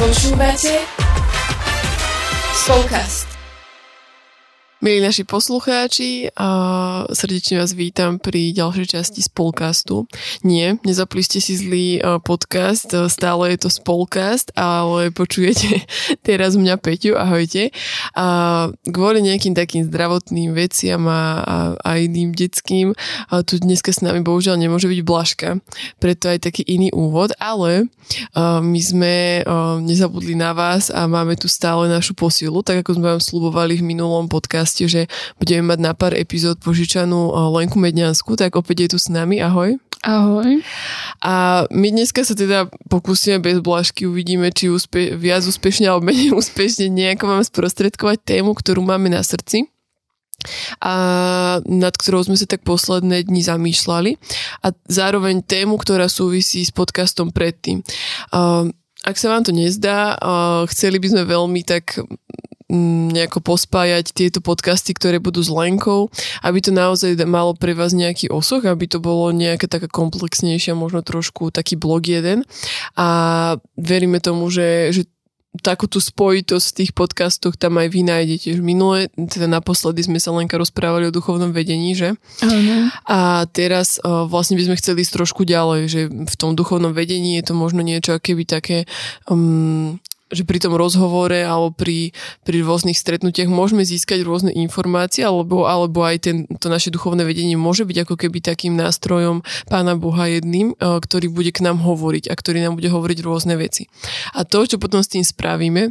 Počúvate Spolkast. Milí naši poslucháči, a srdečne vás vítam pri ďalšej časti Spolkastu. Nie, nezapli ste si zlý podcast, stále je to Spolkast, ale počujete teraz mňa Peťu, ahojte. A kvôli nejakým takým zdravotným veciam a, a, a iným detským, a tu dneska s nami bohužiaľ nemôže byť Blažka, preto aj taký iný úvod, ale a my sme a, nezabudli na vás a máme tu stále našu posilu, tak ako sme vám slubovali v minulom podcaste podcaste, že budeme mať na pár epizód požičanú eh, Lenku Medňansku, tak opäť je tu s nami. Ahoj. Ahoj. A my dneska sa teda pokúsime bez blášky, uvidíme, či úspe- viac úspešne alebo menej úspešne nejako máme sprostredkovať tému, ktorú máme na srdci a nad ktorou sme sa tak posledné dni zamýšľali a zároveň tému, ktorá súvisí s podcastom predtým. Uh, ak sa vám to nezdá, uh, chceli by sme veľmi tak nejako pospájať tieto podcasty, ktoré budú s Lenkou, aby to naozaj malo pre vás nejaký osoch, aby to bolo nejaká taká komplexnejšia, možno trošku taký blog jeden. A veríme tomu, že, že takú tú spojitosť v tých podcastoch tam aj vy nájdete. Minule, teda naposledy sme sa Lenka rozprávali o duchovnom vedení, že? Ano. A teraz uh, vlastne by sme chceli ísť trošku ďalej, že v tom duchovnom vedení je to možno niečo keby také um, že pri tom rozhovore alebo pri, pri rôznych stretnutiach môžeme získať rôzne informácie alebo, alebo aj ten, to naše duchovné vedenie môže byť ako keby takým nástrojom Pána Boha jedným, e, ktorý bude k nám hovoriť a ktorý nám bude hovoriť rôzne veci. A to, čo potom s tým spravíme,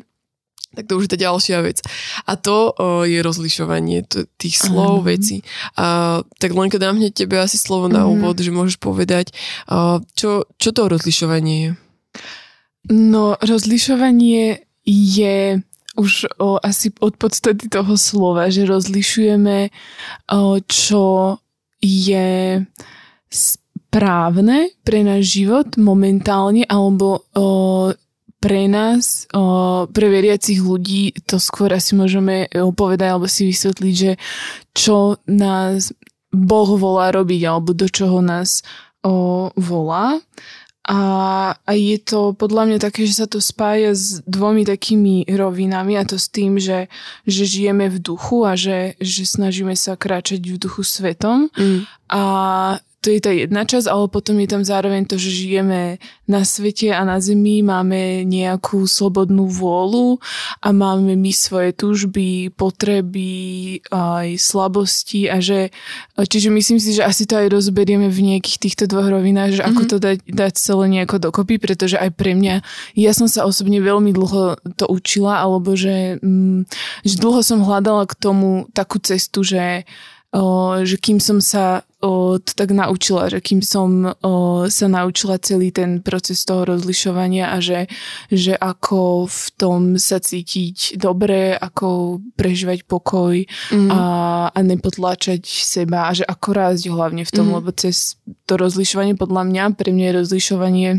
tak to už je tá ďalšia vec. A to o, e, je rozlišovanie t- tých slov, uh-huh. vecí. A, tak Lenka, dám hneď tebe asi slovo na uh-huh. úvod, že môžeš povedať, o, čo, čo to rozlišovanie je. No, rozlišovanie je už o, asi od podstaty toho slova, že rozlišujeme, o, čo je správne pre náš život momentálne, alebo o, pre nás, o, pre veriacich ľudí, to skôr asi môžeme povedať alebo si vysvetliť, že čo nás Boh volá robiť, alebo do čoho nás o, volá. A, a je to podľa mňa také, že sa to spája s dvomi takými rovinami a to s tým, že, že žijeme v duchu a že, že snažíme sa kráčať v duchu svetom. Mm. A to je tá jedna časť, ale potom je tam zároveň to, že žijeme na svete a na zemi, máme nejakú slobodnú vôľu a máme my svoje túžby, potreby, aj slabosti a že, čiže myslím si, že asi to aj rozberieme v nejakých týchto dvoch rovinách, že mm-hmm. ako mhm. to dať, dať celé nejako dokopy, pretože aj pre mňa, ja som sa osobne veľmi dlho to učila, alebo že, mm, že dlho som hľadala k tomu takú cestu, že o, že kým som sa o, to tak naučila, že kým som o, sa naučila celý ten proces toho rozlišovania a že, že ako v tom sa cítiť dobre, ako prežívať pokoj mm. a, a nepotláčať seba a že ako rásť hlavne v tom, mm. lebo cez to rozlišovanie podľa mňa, pre mňa je rozlišovanie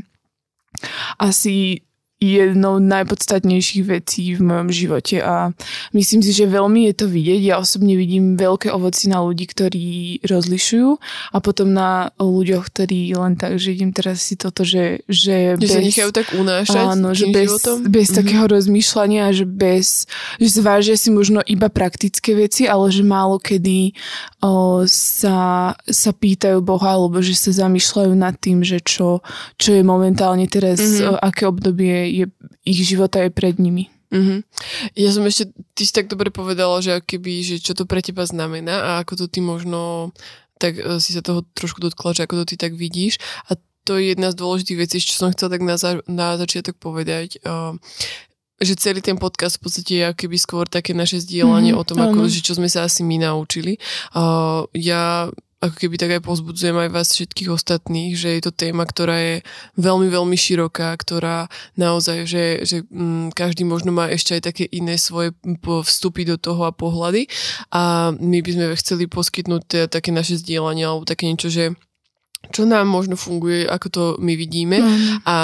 asi jednou najpodstatnejších vecí v mojom živote a myslím si, že veľmi je to vidieť. Ja osobne vidím veľké ovoci na ľudí, ktorí rozlišujú a potom na ľuďoch, ktorí len tak, že idem teraz si toto, že, že, že bez, sa nechajú tak unášať áno, že bez, životom? bez mm-hmm. takého rozmýšľania, že bez, že zvážia si možno iba praktické veci, ale že málo kedy o, sa, sa pýtajú Boha, alebo že sa zamýšľajú nad tým, že čo, čo je momentálne teraz, mm-hmm. o, aké obdobie je, ich života je pred nimi. Mm-hmm. Ja som ešte, ty si tak dobre povedala, že keby, že čo to pre teba znamená a ako to ty možno, tak uh, si sa toho trošku dotkla, že ako to ty tak vidíš a to je jedna z dôležitých vecí, čo som chcela tak na, za, na začiatok povedať. Uh, že celý ten podcast v podstate je keby skôr také naše zdieľanie mm, o tom, ako, že čo sme sa asi my naučili. Uh, ja ako keby tak aj pozbudzujem aj vás všetkých ostatných, že je to téma, ktorá je veľmi, veľmi široká, ktorá naozaj, že, že mm, každý možno má ešte aj také iné svoje vstupy do toho a pohľady a my by sme chceli poskytnúť teda také naše zdieľanie alebo také niečo, že čo nám možno funguje, ako to my vidíme mm. a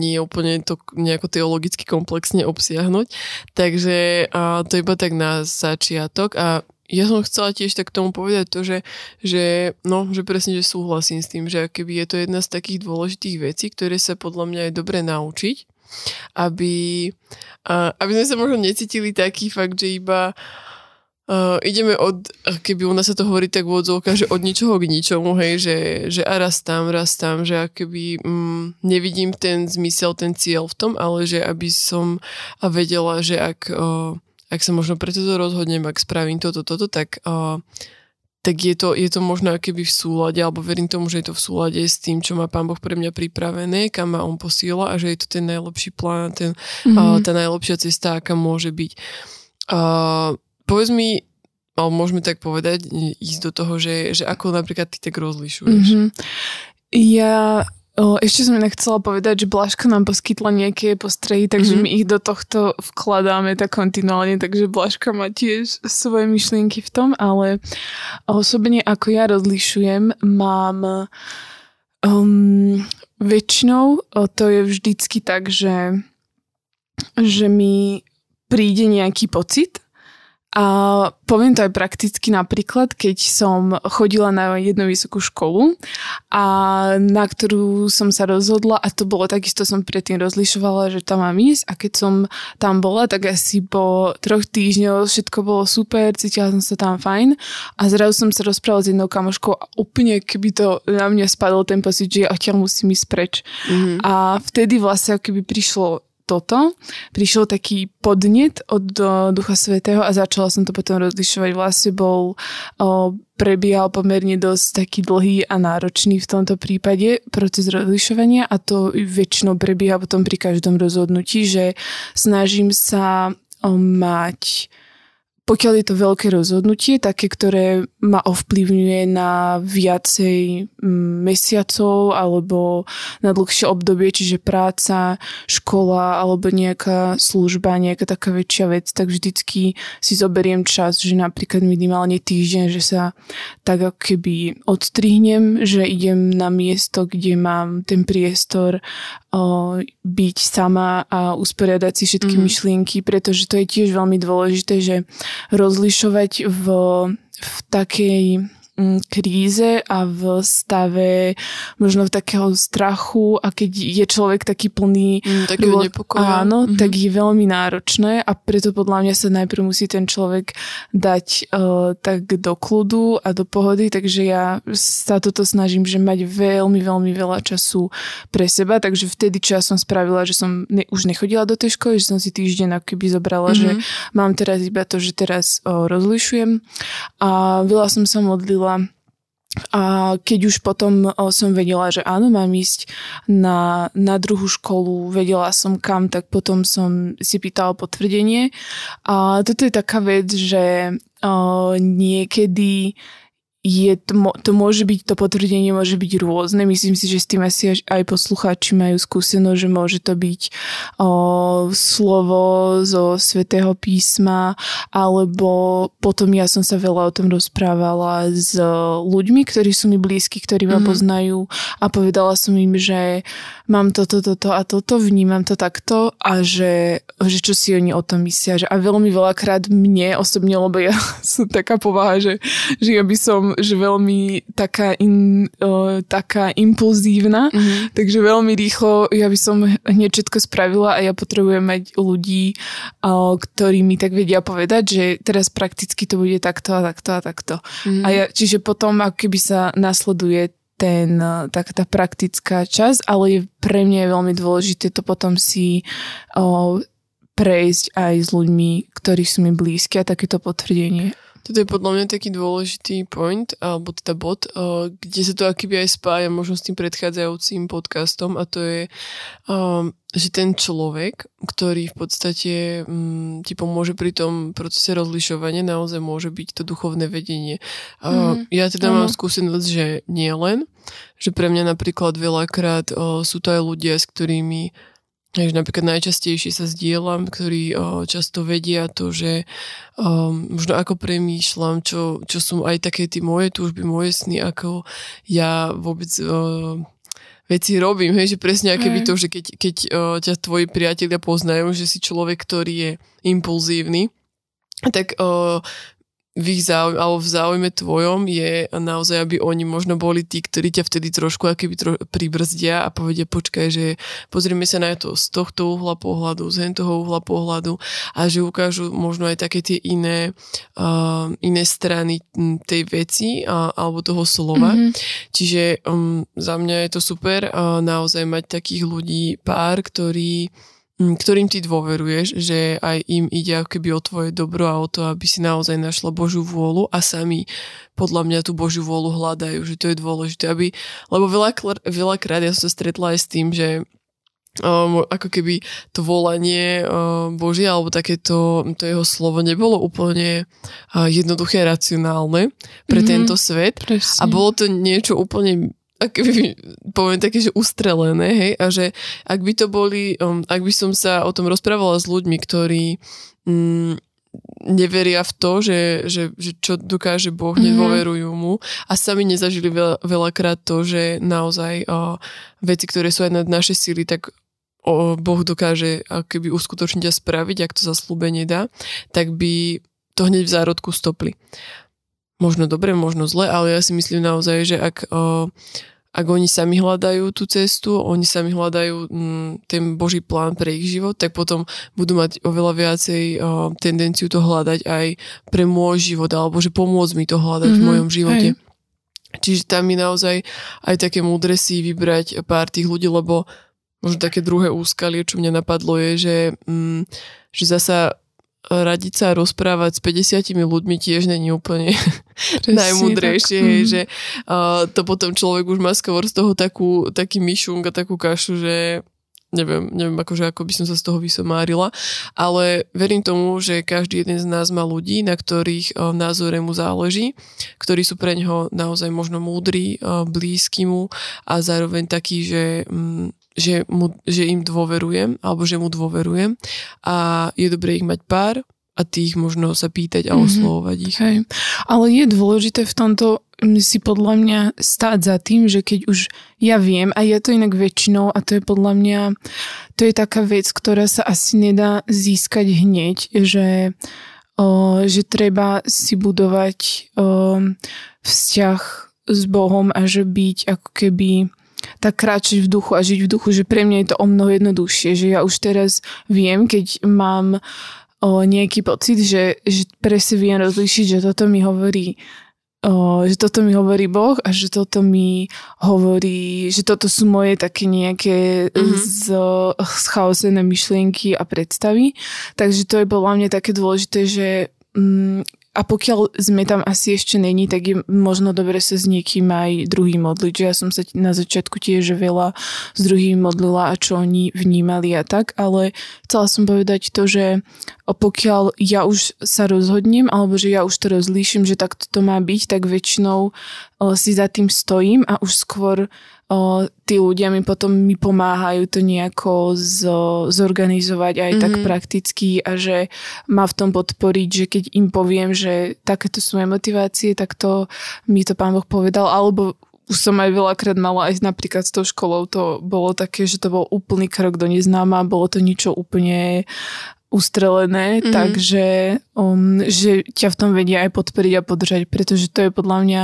nie úplne to nejako teologicky komplexne obsiahnuť. Takže a to iba tak na začiatok a ja som chcela tiež tak tomu povedať to, že, že, no, že presne, že súhlasím s tým, že keby je to jedna z takých dôležitých vecí, ktoré sa podľa mňa je dobre naučiť aby, aby sme sa možno necítili taký fakt, že iba Uh, ideme od, keby u nás sa to hovorí tak v že od ničoho k ničomu, hej, že, že a raz tam, raz tam, že keby mm, nevidím ten zmysel, ten cieľ v tom, ale že aby som vedela, že ak, uh, ak sa možno pre toto rozhodnem, ak spravím toto, toto, tak uh, tak je to, je to možno keby v súlade, alebo verím tomu, že je to v súlade s tým, čo má Pán Boh pre mňa pripravené, kam ma On posiela a že je to ten najlepší plán, ten, mm-hmm. uh, tá najlepšia cesta, aká môže byť. Uh, povedz mi, ale môžeme tak povedať, ísť do toho, že, že ako napríklad ty tak rozlišuješ. Mm-hmm. Ja ešte som inak chcela povedať, že Blažka nám poskytla nejaké postrehy, takže mm-hmm. my ich do tohto vkladáme tak kontinuálne, takže Blažka má tiež svoje myšlienky v tom, ale osobne ako ja rozlišujem, mám um, väčšinou to je vždycky tak, že, že mi príde nejaký pocit a poviem to aj prakticky napríklad, keď som chodila na jednu vysokú školu a na ktorú som sa rozhodla a to bolo takisto som predtým rozlišovala, že tam mám ísť a keď som tam bola, tak asi po troch týždňoch všetko bolo super, cítila som sa tam fajn a zrazu som sa rozprávala s jednou kamoškou a úplne keby to na mňa spadol ten pocit, že ja odtiaľ musím ísť preč. Mm-hmm. A vtedy vlastne keby prišlo toto, prišiel taký podnet od Ducha Svetého a začala som to potom rozlišovať. Vlastne bol, o, prebiehal pomerne dosť taký dlhý a náročný v tomto prípade proces rozlišovania a to väčšinou prebieha potom pri každom rozhodnutí, že snažím sa o, mať pokiaľ je to veľké rozhodnutie, také, ktoré ma ovplyvňuje na viacej mm, mesiacov alebo na dlhšie obdobie, čiže práca, škola alebo nejaká služba, nejaká taká väčšia vec, tak vždycky si zoberiem čas, že napríklad minimálne týždeň, že sa tak ako keby odstrihnem, že idem na miesto, kde mám ten priestor byť sama a usporiadať si všetky mm. myšlienky, pretože to je tiež veľmi dôležité, že rozlišovať v, v takej kríze a v stave možno v takého strachu a keď je človek taký plný mm, takého nepokoja. Áno, mm-hmm. tak je veľmi náročné a preto podľa mňa sa najprv musí ten človek dať uh, tak do kľudu a do pohody, takže ja sa toto snažím, že mať veľmi, veľmi veľa času pre seba, takže vtedy, ja som spravila, že som ne, už nechodila do tej školy, že som si týždeň keby zobrala, mm-hmm. že mám teraz iba to, že teraz uh, rozlišujem a veľa som sa modlila chodila a keď už potom som vedela, že áno, mám ísť na, na druhú školu, vedela som kam, tak potom som si pýtala potvrdenie. A toto je taká vec, že niekedy je, to, to môže byť, to potvrdenie môže byť rôzne. Myslím si, že s tým asi aj poslucháči majú skúsenosť, že môže to byť o, slovo zo svätého písma, alebo potom ja som sa veľa o tom rozprávala s ľuďmi, ktorí sú mi blízki, ktorí ma mm-hmm. poznajú a povedala som im, že mám toto, toto a toto, vnímam to takto a že, že čo si oni o tom myslia. Že, a veľmi veľakrát mne osobne, lebo ja som taká povaha, že, že ja by som že veľmi taká, in, uh, taká impulzívna, mm-hmm. takže veľmi rýchlo ja by som hneď všetko spravila a ja potrebujem mať ľudí, uh, ktorí mi tak vedia povedať, že teraz prakticky to bude takto a takto a takto. Mm-hmm. A ja, čiže potom ako keby sa nasleduje ten, tak tá praktická časť, ale pre mňa je veľmi dôležité to potom si uh, prejsť aj s ľuďmi, ktorí sú mi blízki a takéto potvrdenie. Toto je podľa mňa taký dôležitý point, alebo teda bod, uh, kde sa to akýby aj spája možno s tým predchádzajúcim podcastom a to je, um, že ten človek, ktorý v podstate um, ti pomôže pri tom procese rozlišovania, naozaj môže byť to duchovné vedenie. Mm, ja teda mám skúsenosť, že nie len, že pre mňa napríklad veľakrát sú to aj ľudia, s ktorými Takže napríklad najčastejšie sa zdieľam, ktorí o, často vedia to, že o, možno ako premýšľam, čo, čo sú aj také tie moje túžby, moje sny, ako ja vôbec o, veci robím, hej, že presne aké by to, že keď, keď o, ťa tvoji priatelia poznajú, že si človek, ktorý je impulzívny, tak o, v ich záujme, alebo v záujme tvojom je naozaj, aby oni možno boli tí, ktorí ťa vtedy trošku akýby tro, pribrzdia a povedia, počkaj, že pozrieme sa na to z tohto uhla pohľadu, z toho uhla pohľadu a že ukážu možno aj také tie iné, uh, iné strany tej veci uh, alebo toho slova. Mm-hmm. Čiže um, za mňa je to super uh, naozaj mať takých ľudí pár, ktorí ktorým ty dôveruješ, že aj im ide ako keby o tvoje dobro a o to, aby si naozaj našla Božiu vôľu a sami podľa mňa tú Božiu vôľu hľadajú, že to je dôležité, aby, lebo veľa, veľakrát ja som sa stretla aj s tým, že um, ako keby to volanie um, Božie alebo takéto to jeho slovo nebolo úplne uh, jednoduché, racionálne pre mm-hmm, tento svet presne. a bolo to niečo úplne ak poviem také, že ustrelené, hej, a že ak by to boli, um, ak by som sa o tom rozprávala s ľuďmi, ktorí um, neveria v to, že, že, že čo dokáže Boh, mm-hmm. nedôverujú mu a sami nezažili veľa, veľakrát to, že naozaj o, veci, ktoré sú aj nad naše síly, tak o, Boh dokáže keby uskutočniť a spraviť, ak to zaslúbenie dá, tak by to hneď v zárodku stopli možno dobre, možno zle, ale ja si myslím naozaj, že ak, o, ak oni sami hľadajú tú cestu, oni sami hľadajú m, mm, ten Boží plán pre ich život, tak potom budú mať oveľa viacej o, tendenciu to hľadať aj pre môj život, alebo že pomôcť mi to hľadať mm-hmm, v mojom živote. Hej. Čiže tam mi naozaj aj také múdre si vybrať pár tých ľudí, lebo možno také druhé úskalie, čo mňa napadlo je, že, mm, že zasa radiť sa a rozprávať s 50 ľuďmi tiež není úplne najmudrejšie, hej, mm. že uh, to potom človek už má skôr z toho takú, taký myšung a takú kašu, že neviem, neviem akože ako by som sa z toho vysomárila, ale verím tomu, že každý jeden z nás má ľudí, na ktorých uh, názore mu záleží, ktorí sú pre neho naozaj možno múdri, uh, blízky mu a zároveň takí, že um, že, mu, že im dôverujem, alebo že mu dôverujem a je dobré ich mať pár a tých možno sa pýtať a mhm. oslovovať ich. Hej. Ale je dôležité v tomto si podľa mňa stáť za tým, že keď už ja viem, a je to inak väčšinou, a to je podľa mňa, to je taká vec, ktorá sa asi nedá získať hneď, že, o, že treba si budovať o, vzťah s Bohom a že byť ako keby tak kráčať v duchu a žiť v duchu, že pre mňa je to o mnoho jednoduchšie, že ja už teraz viem, keď mám o, nejaký pocit, že, že presne viem rozlišiť, že toto mi hovorí o, že toto mi hovorí Boh a že toto mi hovorí, že toto sú moje také nejaké mm-hmm. schaosené myšlienky a predstavy. Takže to je podľa mňa také dôležité, že mm, a pokiaľ sme tam asi ešte není, tak je možno dobre sa s niekým aj druhým modliť. Ja som sa na začiatku tiež veľa s druhým modlila a čo oni vnímali a tak, ale chcela som povedať to, že pokiaľ ja už sa rozhodnem, alebo že ja už to rozlíšim, že takto to má byť, tak väčšinou si za tým stojím a už skôr o, tí ľudia mi potom mi pomáhajú to nejako zo, zorganizovať aj mm-hmm. tak mhm. prakticky a že ma v tom podporiť, že keď im poviem, že takéto sú moje motivácie, tak to mi to pán Boh povedal, alebo už som aj veľakrát mala aj napríklad s tou školou, to bolo také, že to bol úplný krok do neznáma, bolo to niečo úplne ustrelené, mm-hmm. takže um, že ťa v tom vedia aj podporiť a podržať, pretože to je podľa mňa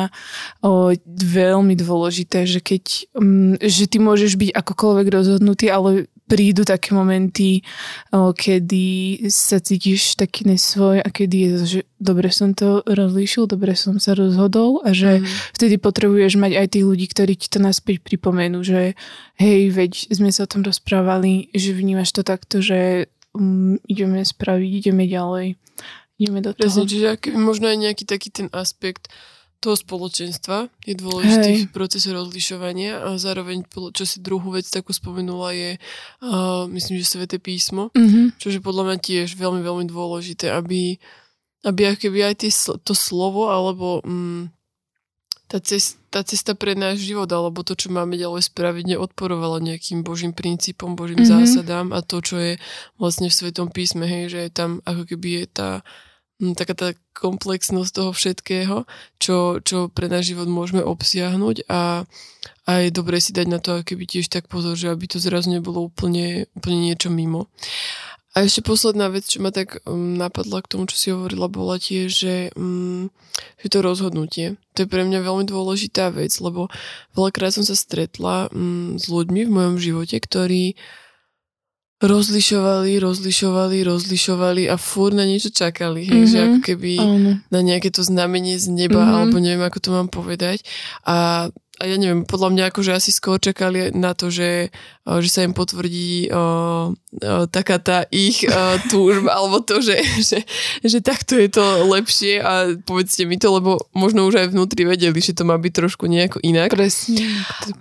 o, veľmi dôležité, že keď um, že ty môžeš byť akokoľvek rozhodnutý, ale prídu také momenty, o, kedy sa cítiš taký nesvoj a kedy je že dobre som to rozlíšil, dobre som sa rozhodol a že mm. vtedy potrebuješ mať aj tých ľudí, ktorí ti to naspäť pripomenú, že hej, veď sme sa o tom rozprávali, že vnímaš to takto, že um, ideme spraviť, ideme ďalej, ideme do Presne, toho. čiže ak, možno aj nejaký taký ten aspekt toho spoločenstva je dôležitý Hej. v procese rozlišovania a zároveň, čo si druhú vec takú spomenula, je uh, myslím, že Sveté písmo, mm-hmm. čo je podľa mňa tiež veľmi, veľmi dôležité, aby, aby keby aj tie, to slovo alebo um, tá, cest, tá cesta pre náš život alebo to, čo máme ďalej spraviť, neodporovala nejakým božím princípom, božím mm-hmm. zásadám a to, čo je vlastne v Svetom písme, hej, že je tam ako keby je tá hm, taká tá komplexnosť toho všetkého, čo, čo pre náš život môžeme obsiahnuť a, a je dobre si dať na to keby tiež tak pozor, že aby to zrazu nebolo úplne, úplne niečo mimo. A ešte posledná vec, čo ma tak um, napadla k tomu, čo si hovorila, bola tiež, že, um, že to rozhodnutie. To je pre mňa veľmi dôležitá vec, lebo veľakrát som sa stretla um, s ľuďmi v mojom živote, ktorí rozlišovali, rozlišovali, rozlišovali a fúr na niečo čakali. Hej, mm-hmm. že ako keby Áno. na nejaké to znamenie z neba, Mhm. alebo neviem, ako to mám povedať. A, a ja neviem, podľa mňa akože asi skôr čakali na to, že, o, že sa im potvrdí o, o, taká tá ich o, túžba, alebo to, že, že, že takto je to lepšie a povedzte mi to, lebo možno už aj vnútri vedeli, že to má byť trošku nejako inak. Presne.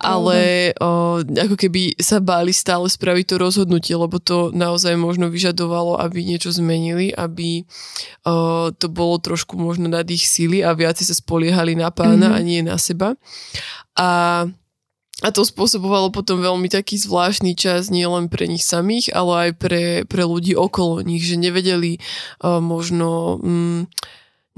Ale o, ako keby sa báli stále spraviť to rozhodnutie, lebo to naozaj možno vyžadovalo, aby niečo zmenili, aby o, to bolo trošku možno nad ich síly a viac sa spoliehali na pána Mhm. a nie na seba. A a to spôsobovalo potom veľmi taký zvláštny čas nie len pre nich samých, ale aj pre, pre ľudí okolo nich, že nevedeli uh, možno mm,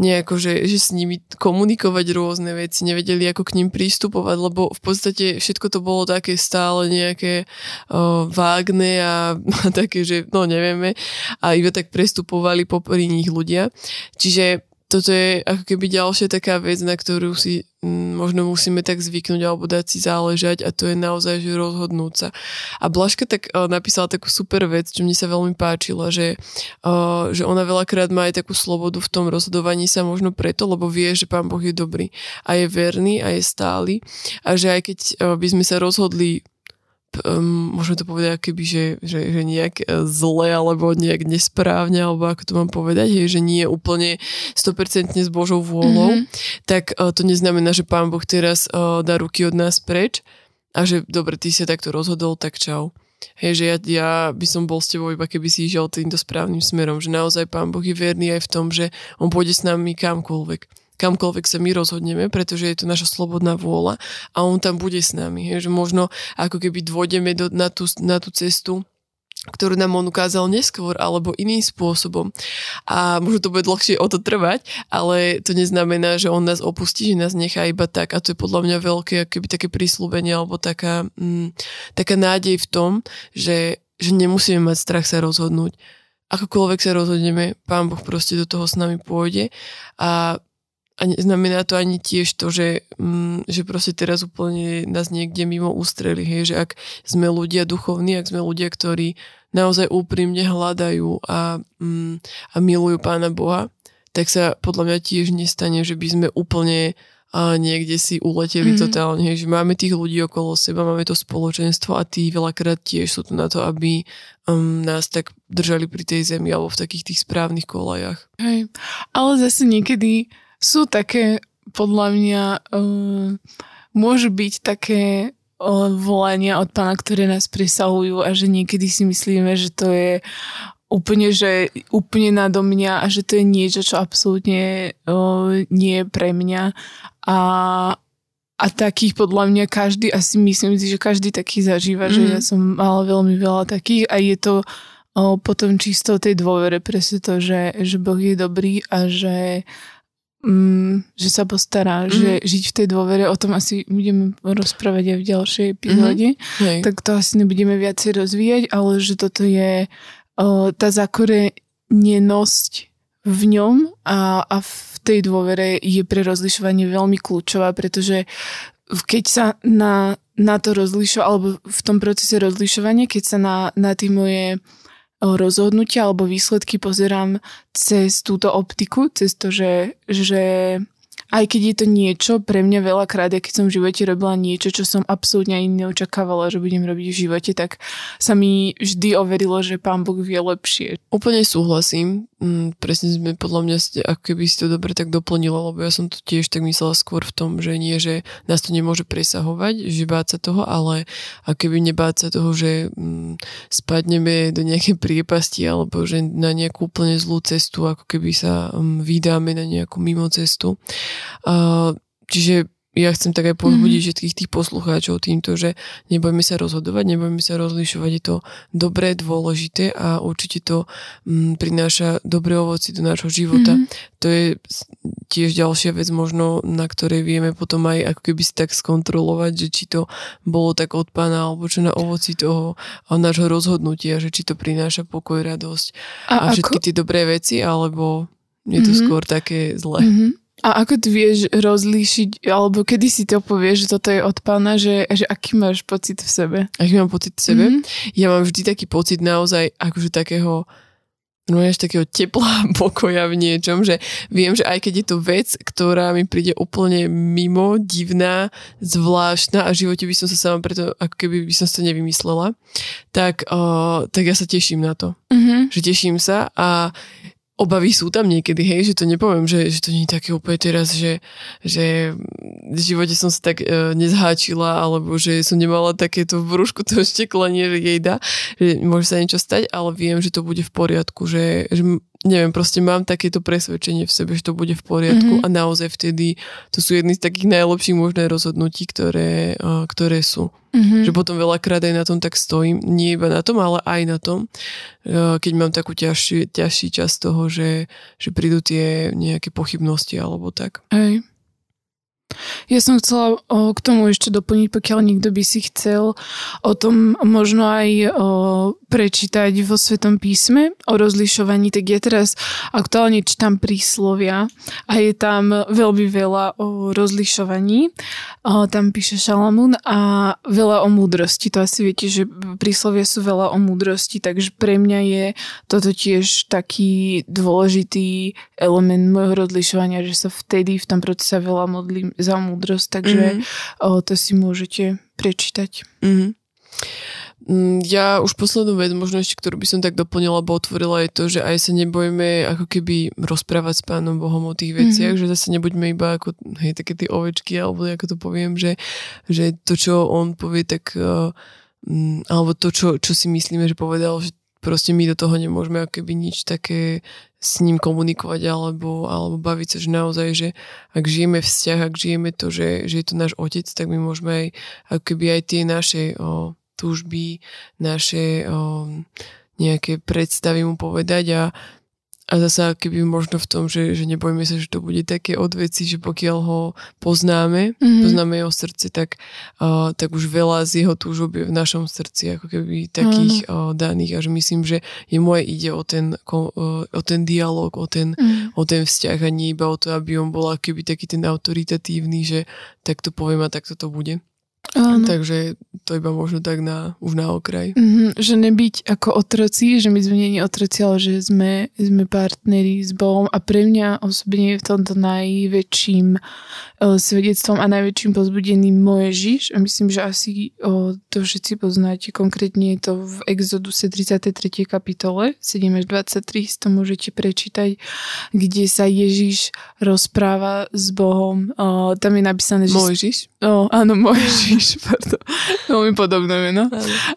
nejako, že, že s nimi komunikovať rôzne veci, nevedeli ako k ním prístupovať, lebo v podstate všetko to bolo také stále nejaké uh, vágne a, a také, že no nevieme a iba tak prestupovali popri nich ľudia. Čiže toto je ako keby ďalšia taká vec, na ktorú si mm, možno musíme tak zvyknúť alebo dať si záležať a to je naozaj, že rozhodnúť sa. A Blažka tak uh, napísala takú super vec, čo mne sa veľmi páčila, že, uh, že ona veľakrát má aj takú slobodu v tom rozhodovaní sa možno preto, lebo vie, že Pán Boh je dobrý a je verný a je stály a že aj keď uh, by sme sa rozhodli um, môžeme to povedať keby, že, že, že nejak e, zle alebo nejak nesprávne, alebo ako to mám povedať, hej, že nie je úplne 100% s Božou vôľou, mm-hmm. tak uh, to neznamená, že Pán Boh teraz uh, dá ruky od nás preč a že dobre, ty sa takto rozhodol, tak čau. Hej, že ja, ja by som bol s tebou iba keby si išiel týmto správnym smerom, že naozaj Pán Boh je verný aj v tom, že On pôjde s nami kamkoľvek kamkoľvek sa my rozhodneme, pretože je to naša slobodná vôľa a on tam bude s nami. Hej, že možno ako keby dôjdeme do, na, tú, na tú cestu, ktorú nám on ukázal neskôr alebo iným spôsobom. A možno to bude dlhšie o to trvať, ale to neznamená, že on nás opustí, že nás nechá iba tak a to je podľa mňa veľké keby také prísľubenie alebo taká, mm, taká nádej v tom, že, že nemusíme mať strach sa rozhodnúť. Akokoľvek sa rozhodneme, Pán Boh proste do toho s nami pôjde a a znamená to ani tiež to, že, mm, že proste teraz úplne nás niekde mimo ústreli, hej, že ak sme ľudia duchovní, ak sme ľudia, ktorí naozaj úprimne hľadajú a, mm, a milujú Pána Boha, tak sa podľa mňa tiež nestane, že by sme úplne a niekde si uleteli mm-hmm. totálne, hej, že máme tých ľudí okolo seba, máme to spoločenstvo a tí veľakrát tiež sú tu na to, aby um, nás tak držali pri tej zemi alebo v takých tých správnych kolajach. Hej. Ale zase niekedy sú také, podľa mňa, uh, môžu byť také uh, volania od pána, ktoré nás presahujú a že niekedy si myslíme, že to je úplne, že úplne nado mňa a že to je niečo, čo absolútne uh, nie je pre mňa. A, a takých podľa mňa každý, asi myslím si, že každý taký zažíva, mm. že ja som mala veľmi veľa takých a je to o, potom čisto o tej dôvere, presne to, že, že Boh je dobrý a že mm, že sa postará, mm. že žiť v tej dôvere, o tom asi budeme rozprávať aj v ďalšej epizóde, Hej. tak to asi nebudeme viacej rozvíjať, ale že toto je o, tá zakorenenosť v ňom a, a v tej dôvere je pre rozlišovanie veľmi kľúčová, pretože keď sa na, na to rozlišo, alebo v tom procese rozlišovania, keď sa na, na tie moje rozhodnutia alebo výsledky pozerám cez túto optiku, cez to, že, že aj keď je to niečo, pre mňa veľakrát, ja keď som v živote robila niečo, čo som absolútne ani neočakávala, že budem robiť v živote, tak sa mi vždy overilo, že pán Boh vie lepšie. Úplne súhlasím. Mm, presne sme podľa mňa, ste, keby si to dobre tak doplnila, lebo ja som to tiež tak myslela skôr v tom, že nie, že nás to nemôže presahovať, že báť sa toho, ale ako keby nebáť sa toho, že mm, spadneme do nejakej priepasti alebo že na nejakú úplne zlú cestu, ako keby sa mm, vydáme na nejakú mimo cestu. Uh, čiže ja chcem tak aj pozbudiť mm-hmm. všetkých tých poslucháčov týmto, že nebojme sa rozhodovať, nebojme sa rozlišovať, je to dobré, dôležité a určite to m, mm, prináša dobré ovoci do nášho života. Mm-hmm. To je tiež ďalšia vec možno, na ktorej vieme potom aj ako keby si tak skontrolovať, že či to bolo tak od pána, alebo čo na ovoci toho nášho rozhodnutia, že či to prináša pokoj, radosť a, a všetky ako... tie dobré veci, alebo je to mm-hmm. skôr také zlé. Mm-hmm. A ako ty vieš rozlíšiť, alebo kedy si to povieš, že toto je od pána, že, že aký máš pocit v sebe? Aký mám pocit v sebe? Mm-hmm. Ja mám vždy taký pocit naozaj akože takého no až takého tepla pokoja v niečom, že viem, že aj keď je to vec, ktorá mi príde úplne mimo, divná, zvláštna a v živote by som sa sama preto, ako keby by som to nevymyslela, tak, uh, tak ja sa teším na to. Mm-hmm. Že teším sa a obavy sú tam niekedy, hej, že to nepoviem, že, že to nie je také úplne teraz, že, že v živote som sa tak e, nezháčila, alebo že som nemala takéto v brúšku to šteklenie, že jej dá, že môže sa niečo stať, ale viem, že to bude v poriadku, že, že neviem, proste mám takéto presvedčenie v sebe, že to bude v poriadku mm-hmm. a naozaj vtedy to sú jedny z takých najlepších možných rozhodnutí, ktoré, e, ktoré sú. Mm-hmm. Že potom veľakrát aj na tom tak stojím, nie iba na tom, ale aj na tom, e, keď mám takú ťažší, ťažší čas toho, že, že prídu tie nejaké pochybnosti alebo tak. Hej. Ja som chcela k tomu ešte doplniť, pokiaľ niekto by si chcel o tom možno aj prečítať vo Svetom písme o rozlišovaní, tak ja teraz aktuálne čítam príslovia a je tam veľmi veľa o rozlišovaní. Tam píše Šalamún a veľa o múdrosti. To asi viete, že príslovia sú veľa o múdrosti, takže pre mňa je toto tiež taký dôležitý element môjho rozlišovania, že sa vtedy v tom procese veľa modlím za múdrosť, takže mm-hmm. o, to si môžete prečítať. Mm-hmm. Ja už poslednú vec, možno ešte, ktorú by som tak doplnila, alebo otvorila, je to, že aj sa nebojme ako keby rozprávať s Pánom Bohom o tých veciach, mm-hmm. že zase nebuďme iba ako hej, také tie ovečky, alebo ako to poviem, že, že to, čo on povie, tak uh, alebo to, čo, čo si myslíme, že povedal, že proste my do toho nemôžeme ako keby nič také s ním komunikovať alebo, alebo baviť sa, že naozaj, že ak žijeme vzťah, ak žijeme to, že, že je to náš otec, tak my môžeme aj ako keby aj tie naše o, túžby, naše o, nejaké predstavy mu povedať a a zase keby možno v tom, že, že nebojme sa, že to bude také odveci, že pokiaľ ho poznáme, mm-hmm. poznáme jeho srdce, tak, uh, tak už veľa z jeho túžob je v našom srdci, ako keby takých uh, daných. A že myslím, že je moje ide o ten, uh, o ten dialog, o ten, mm-hmm. o ten vzťah a nie iba o to, aby on bol keby taký ten autoritatívny, že tak to poviem a takto to bude. Áno. Takže to iba možno tak na, už na okraj. Mm-hmm, že nebyť ako otroci, že my sme nie otroci, ale že sme, sme partneri s Bohom a pre mňa osobne je v tomto najväčším uh, svedectvom a najväčším pozbudením moje Ježiš a myslím, že asi uh, to všetci poznáte, konkrétne je to v Exoduse 33. kapitole 7 až 23, to môžete prečítať, kde sa Ježiš rozpráva s Bohom. Uh, tam je napísané, že... Mojžiš? Oh, áno, Mojžiš, pardon. Veľmi podobné meno.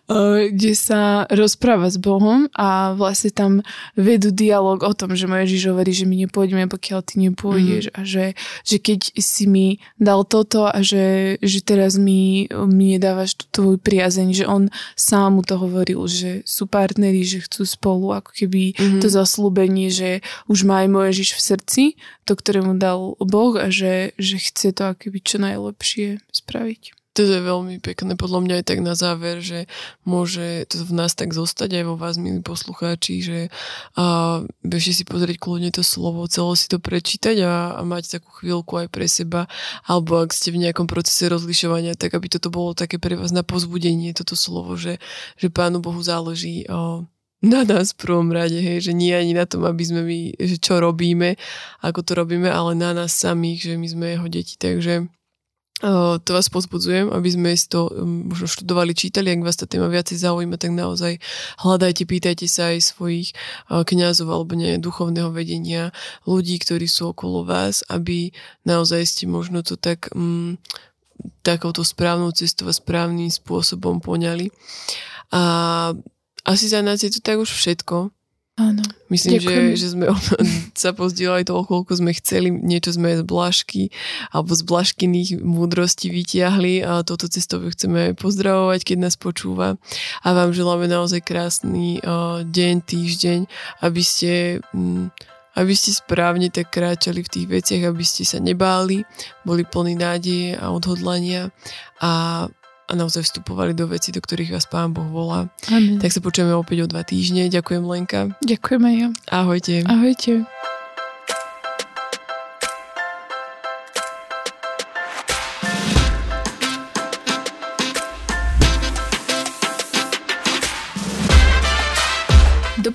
Uh, kde sa rozpráva s Bohom a vlastne tam vedú dialog o tom, že Mojžiš hovorí, že my nepôjdeme, pokiaľ ty nepôjdeš mm. a že, že keď si mi dal toto a že, že teraz mi, mi nedávaš tú tvoju priazeň, že on sám mu to hovoril, že sú partneri, že chcú spolu ako keby mm. to zaslúbenie, že už má aj Mojžiš v srdci, to, ktoré mu dal Boh a že, že chce to ako keby čo najlepšie spraviť. To je veľmi pekné, podľa mňa aj tak na záver, že môže to v nás tak zostať aj vo vás, milí poslucháči, že a bežte si pozrieť kľudne to slovo, celo si to prečítať a, a mať takú chvíľku aj pre seba, alebo ak ste v nejakom procese rozlišovania, tak aby toto bolo také pre vás na pozbudenie, toto slovo, že, že Pánu Bohu záleží o, na nás v prvom rade, hej, že nie ani na tom, aby sme my, že čo robíme, ako to robíme, ale na nás samých, že my sme jeho deti, takže to vás pozbudzujem, aby sme si to možno študovali, čítali, ak vás tá téma viacej zaujíma, tak naozaj hľadajte, pýtajte sa aj svojich kňazov alebo nie, duchovného vedenia, ľudí, ktorí sú okolo vás, aby naozaj ste možno to tak um, takouto správnou cestou a správnym spôsobom poňali. A asi za nás je to tak už všetko. Áno. Myslím, Ďakujem. že, že sme sa pozdielali toho, koľko sme chceli, niečo sme z blažky alebo z blažkyných múdrostí vytiahli a toto cestou chceme pozdravovať, keď nás počúva a vám želáme naozaj krásny deň, týždeň, aby ste, um, aby ste správne tak kráčali v tých veciach, aby ste sa nebáli, boli plní nádeje a odhodlania a a naozaj vstupovali do veci, do ktorých vás Pán Boh volá. Amen. Tak sa počujeme opäť o dva týždne. Ďakujem Lenka. Ďakujem aj ja. Ahojte. Ahojte.